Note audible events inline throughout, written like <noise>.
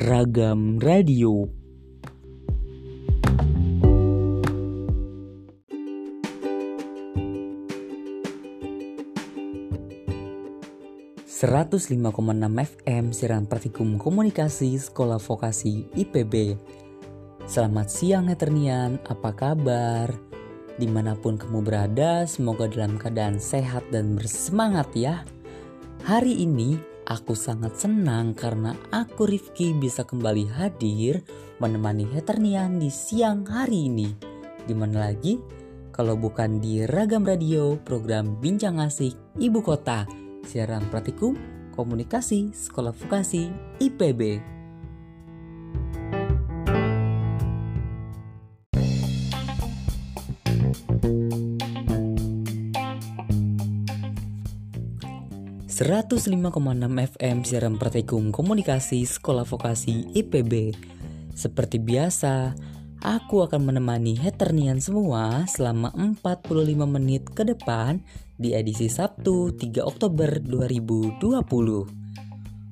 Ragam Radio. Seratus lima FM Siaran Praktikum Komunikasi Sekolah Vokasi IPB Selamat siang Eternian, apa kabar? Di mana pun kamu berada, semoga dalam keadaan sehat dan bersemangat ya Hari ini aku sangat senang karena aku Rifki bisa kembali hadir menemani Heternian di siang hari ini Di mana lagi? Kalau bukan di Ragam Radio, program Bincang Asik Ibu Kota siaran praktikum komunikasi sekolah vokasi IPB. Seratus FM siaran praktikum komunikasi sekolah vokasi IPB. Seperti biasa, Aku akan menemani heternian semua selama 45 menit ke depan di edisi Sabtu 3 Oktober 2020.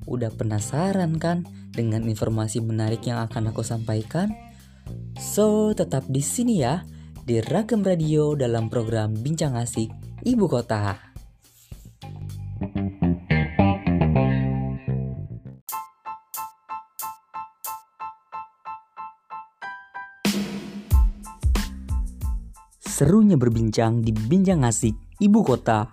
Udah penasaran kan dengan informasi menarik yang akan aku sampaikan? So, tetap di sini ya di Ragam Radio dalam program Bincang Asik Ibu Kota. Serunya berbincang di Bincang Asik Ibu Kota.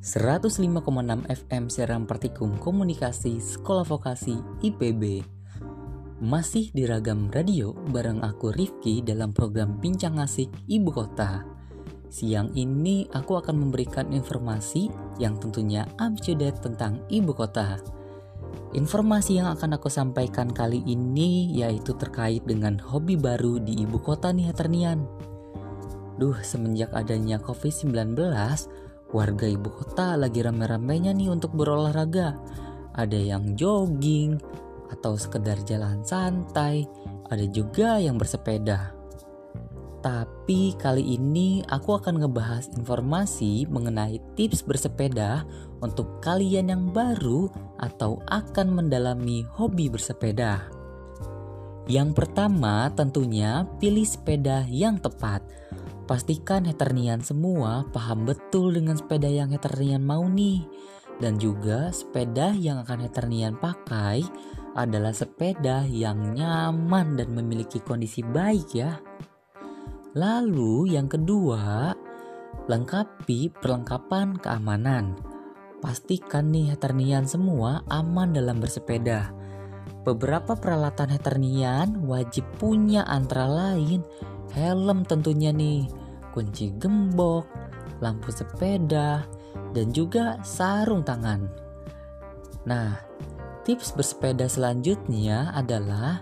Seratus FM Seram Partikum Komunikasi Sekolah Vokasi IPB Masih di ragam radio bareng aku Rifki dalam program Bincang Asik Ibu Kota Siang ini aku akan memberikan informasi yang tentunya up to date tentang ibu kota. Informasi yang akan aku sampaikan kali ini yaitu terkait dengan hobi baru di ibu kota nih Ternian. Duh, semenjak adanya COVID-19, warga ibu kota lagi rame-ramenya nih untuk berolahraga. Ada yang jogging atau sekedar jalan santai, ada juga yang bersepeda. Tapi kali ini aku akan ngebahas informasi mengenai tips bersepeda untuk kalian yang baru atau akan mendalami hobi bersepeda. Yang pertama tentunya pilih sepeda yang tepat. Pastikan heternian semua paham betul dengan sepeda yang heternian mau nih. Dan juga sepeda yang akan heternian pakai adalah sepeda yang nyaman dan memiliki kondisi baik ya. Lalu yang kedua, lengkapi perlengkapan keamanan. Pastikan nih heternian semua aman dalam bersepeda. Beberapa peralatan heternian wajib punya antara lain helm tentunya nih, kunci gembok, lampu sepeda, dan juga sarung tangan. Nah, tips bersepeda selanjutnya adalah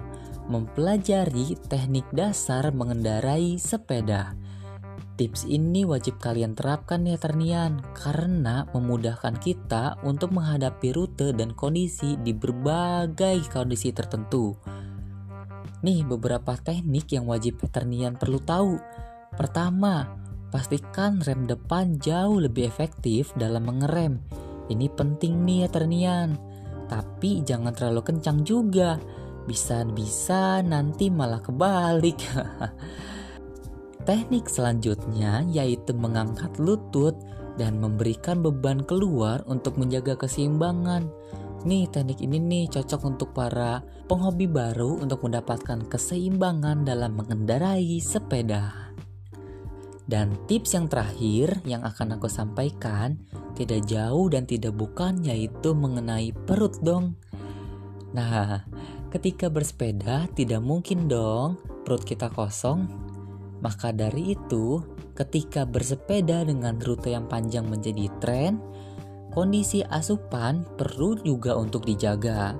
mempelajari teknik dasar mengendarai sepeda. Tips ini wajib kalian terapkan ya Ternian karena memudahkan kita untuk menghadapi rute dan kondisi di berbagai kondisi tertentu. Nih beberapa teknik yang wajib Ternian perlu tahu. Pertama, pastikan rem depan jauh lebih efektif dalam mengerem. Ini penting nih ya Ternian. Tapi jangan terlalu kencang juga bisa-bisa nanti malah kebalik. <laughs> Teknik selanjutnya yaitu mengangkat lutut dan memberikan beban keluar untuk menjaga keseimbangan. Nih teknik ini nih cocok untuk para penghobi baru untuk mendapatkan keseimbangan dalam mengendarai sepeda. Dan tips yang terakhir yang akan aku sampaikan tidak jauh dan tidak bukan yaitu mengenai perut dong. Nah, Ketika bersepeda, tidak mungkin dong perut kita kosong. Maka dari itu, ketika bersepeda dengan rute yang panjang menjadi tren, kondisi asupan perlu juga untuk dijaga.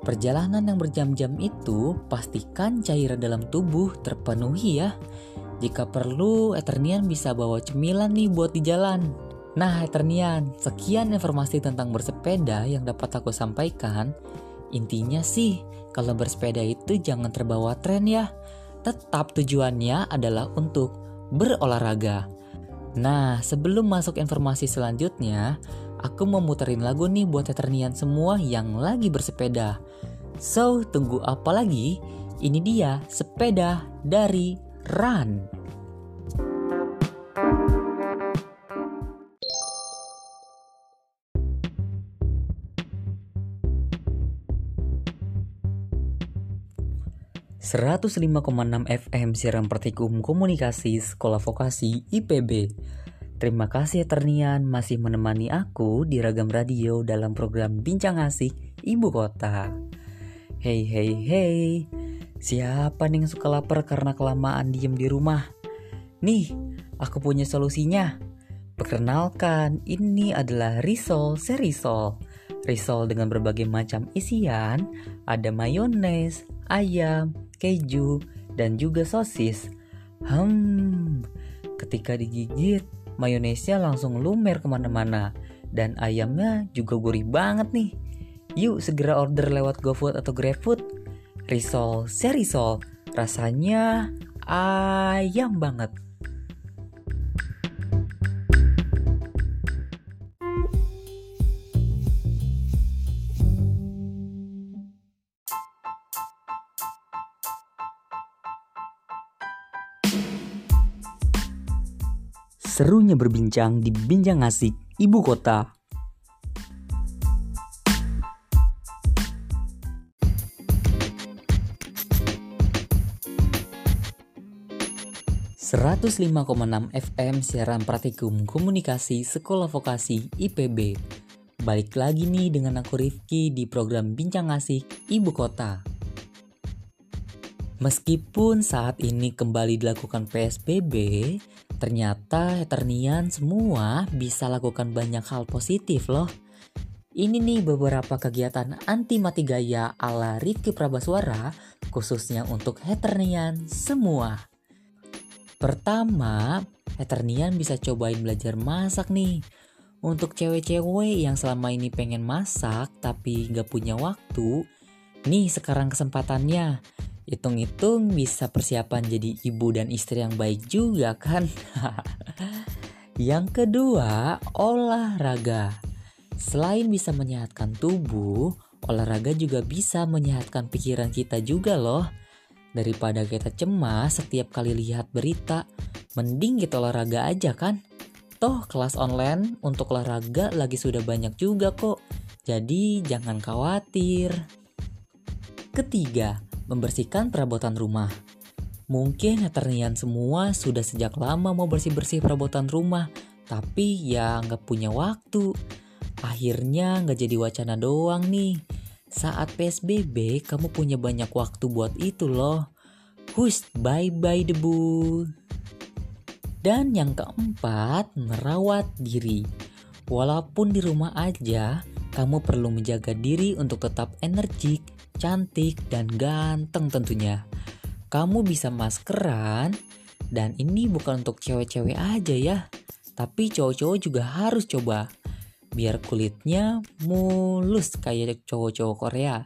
Perjalanan yang berjam-jam itu pastikan cairan dalam tubuh terpenuhi ya. Jika perlu, Eternian bisa bawa cemilan nih buat di jalan. Nah, Eternian, sekian informasi tentang bersepeda yang dapat aku sampaikan. Intinya sih, kalau bersepeda itu jangan terbawa tren ya. tetap tujuannya adalah untuk berolahraga. Nah, sebelum masuk informasi selanjutnya, aku mau muterin lagu nih buat veteranian semua yang lagi bersepeda. So, tunggu apa lagi? Ini dia sepeda dari Run. 105,6 FM Siaran Pertikum Komunikasi Sekolah Vokasi IPB. Terima kasih Ternian masih menemani aku di Ragam Radio dalam program Bincang Asik Ibu Kota. Hey hey hey, siapa nih yang suka lapar karena kelamaan diem di rumah? Nih, aku punya solusinya. Perkenalkan, ini adalah risol serisol. Risol dengan berbagai macam isian, ada mayones, ayam, keju, dan juga sosis. Hmm, ketika digigit, mayonesnya langsung lumer ke mana-mana. Dan ayamnya juga gurih banget nih. Yuk segera order lewat GoFood atau GrabFood. Risol, serisol, rasanya ayam banget. Serunya berbincang di Bincang Asik Ibu Kota. ...105,6 FM siaran praktikum komunikasi sekolah vokasi IPB. Balik lagi nih dengan aku Rifki di program Bincang Asik Ibu Kota. Meskipun saat ini kembali dilakukan PSBB, Ternyata Eternian semua bisa lakukan banyak hal positif loh. Ini nih beberapa kegiatan anti mati gaya ala Rifki Prabaswara khususnya untuk Eternian semua. Pertama, Eternian bisa cobain belajar masak nih. Untuk cewek-cewek yang selama ini pengen masak tapi gak punya waktu, nih sekarang kesempatannya Hitung-hitung bisa persiapan jadi ibu dan istri yang baik juga kan? <laughs> yang kedua, olahraga. Selain bisa menyehatkan tubuh, olahraga juga bisa menyehatkan pikiran kita juga loh. Daripada kita cemas setiap kali lihat berita, mending kita olahraga aja kan? Toh kelas online untuk olahraga lagi sudah banyak juga kok. Jadi jangan khawatir. Ketiga, membersihkan perabotan rumah. Mungkin Eternian semua sudah sejak lama mau bersih-bersih perabotan rumah, tapi ya nggak punya waktu. Akhirnya nggak jadi wacana doang nih. Saat PSBB kamu punya banyak waktu buat itu loh. Hush, bye-bye debu. Dan yang keempat, merawat diri. Walaupun di rumah aja, kamu perlu menjaga diri untuk tetap energik, cantik, dan ganteng tentunya. Kamu bisa maskeran, dan ini bukan untuk cewek-cewek aja ya, tapi cowok-cowok juga harus coba. Biar kulitnya mulus kayak cowok-cowok Korea.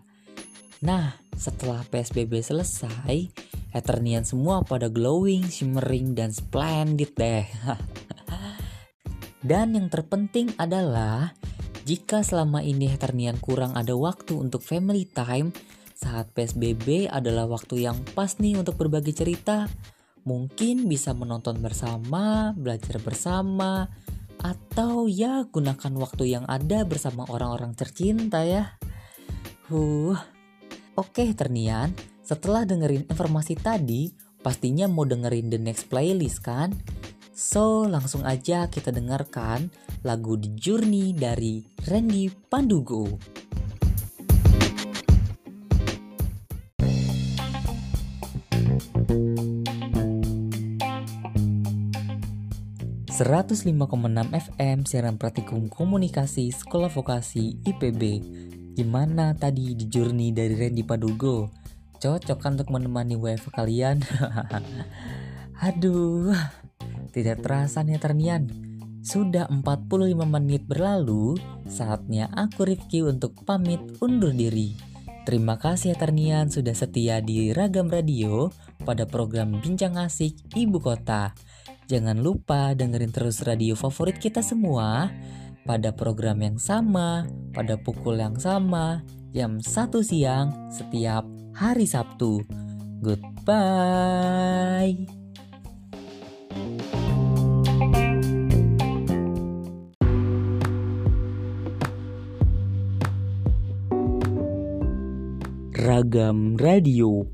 Nah, setelah PSBB selesai, Eternian semua pada glowing, shimmering, dan splendid deh. <laughs> dan yang terpenting adalah jika selama ini Heternian kurang ada waktu untuk family time, saat PSBB adalah waktu yang pas nih untuk berbagi cerita. Mungkin bisa menonton bersama, belajar bersama, atau ya gunakan waktu yang ada bersama orang-orang tercinta ya. Huh. Oke Ternian, setelah dengerin informasi tadi, pastinya mau dengerin the next playlist kan? So, langsung aja kita dengarkan lagu The Journey dari Randy Pandugo. ...105,6 FM siaran praktikum komunikasi sekolah vokasi IPB Gimana tadi di journey dari Randy Padugo? Cocok kan untuk menemani WF kalian? <laughs> Aduh, tidak terasa nih ternian. Sudah 45 menit berlalu, saatnya aku Rifki untuk pamit undur diri. Terima kasih ya Ternian sudah setia di Ragam Radio, pada program Bincang Asik Ibu Kota. Jangan lupa dengerin terus radio favorit kita semua pada program yang sama, pada pukul yang sama, jam 1 siang setiap hari Sabtu. Goodbye. Ragam Radio